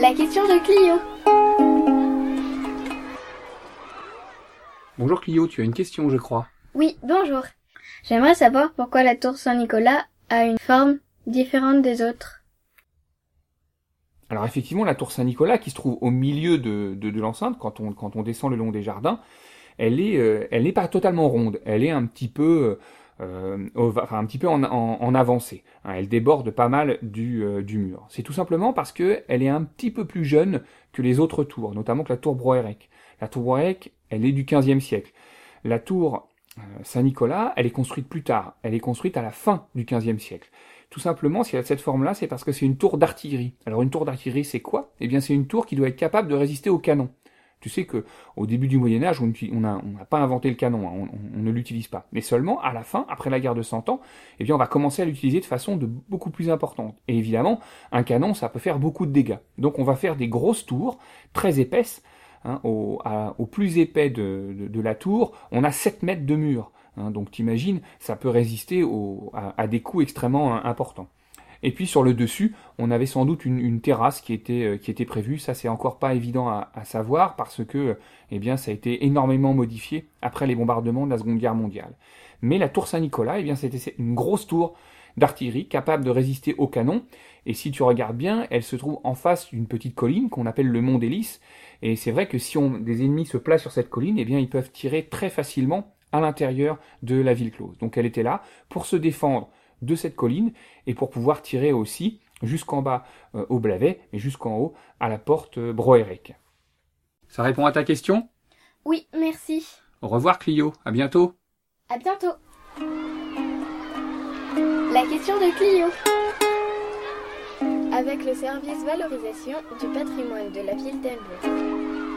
La question de Clio. Bonjour Clio, tu as une question, je crois. Oui, bonjour. J'aimerais savoir pourquoi la tour Saint-Nicolas a une forme différente des autres. Alors effectivement, la tour Saint-Nicolas, qui se trouve au milieu de, de, de l'enceinte, quand on, quand on descend le long des jardins, elle est, euh, elle n'est pas totalement ronde. Elle est un petit peu, euh, enfin, un petit peu en, avancée. Hein. elle déborde pas mal du, euh, du mur. C'est tout simplement parce que elle est un petit peu plus jeune que les autres tours, notamment que la tour Broerec. La tour Broerec, elle est du XVe siècle. La tour euh, Saint-Nicolas, elle est construite plus tard. Elle est construite à la fin du XVe siècle. Tout simplement, si elle a cette forme-là, c'est parce que c'est une tour d'artillerie. Alors une tour d'artillerie, c'est quoi? Eh bien, c'est une tour qui doit être capable de résister au canon. Tu sais que au début du Moyen Âge, on n'a pas inventé le canon, hein, on, ne l'utilise pas. Mais seulement à la fin, après la guerre de Cent Ans, eh bien, on va commencer à l'utiliser de façon beaucoup plus importante. Et évidemment, un canon, ça peut faire beaucoup de dégâts. Donc, on va faire des grosses tours très épaisses. Hein, au, plus épais de, la tour, on a 7 mètres de mur. Hein, donc, t'imagines, ça peut résister à, à, des coups extrêmement hein, importants. Et puis sur le dessus, on avait sans doute une, une terrasse qui était, euh, qui était prévue. Ça, c'est encore pas évident à, à, savoir parce que, eh bien, ça a été énormément modifié après les bombardements de la Seconde Guerre mondiale. Mais la tour Saint-Nicolas, eh bien, c'était une grosse tour d'artillerie capable de résister au canon. Et si tu regardes bien, elle se trouve en face d'une petite colline qu'on appelle le Mont d'Hélice. Et c'est vrai que si on, des ennemis se placent sur cette colline, eh bien, ils peuvent tirer très facilement à l'intérieur de la ville close. Donc elle était là pour se défendre de cette colline et pour pouvoir tirer aussi jusqu'en bas euh, au Blavet et jusqu'en haut à la porte euh. Ça répond à ta question? Oui, merci. Au revoir Clio, à bientôt. À bientôt. La question de Clio. Avec le service valorisation du patrimoine de la ville d'Elbeuf.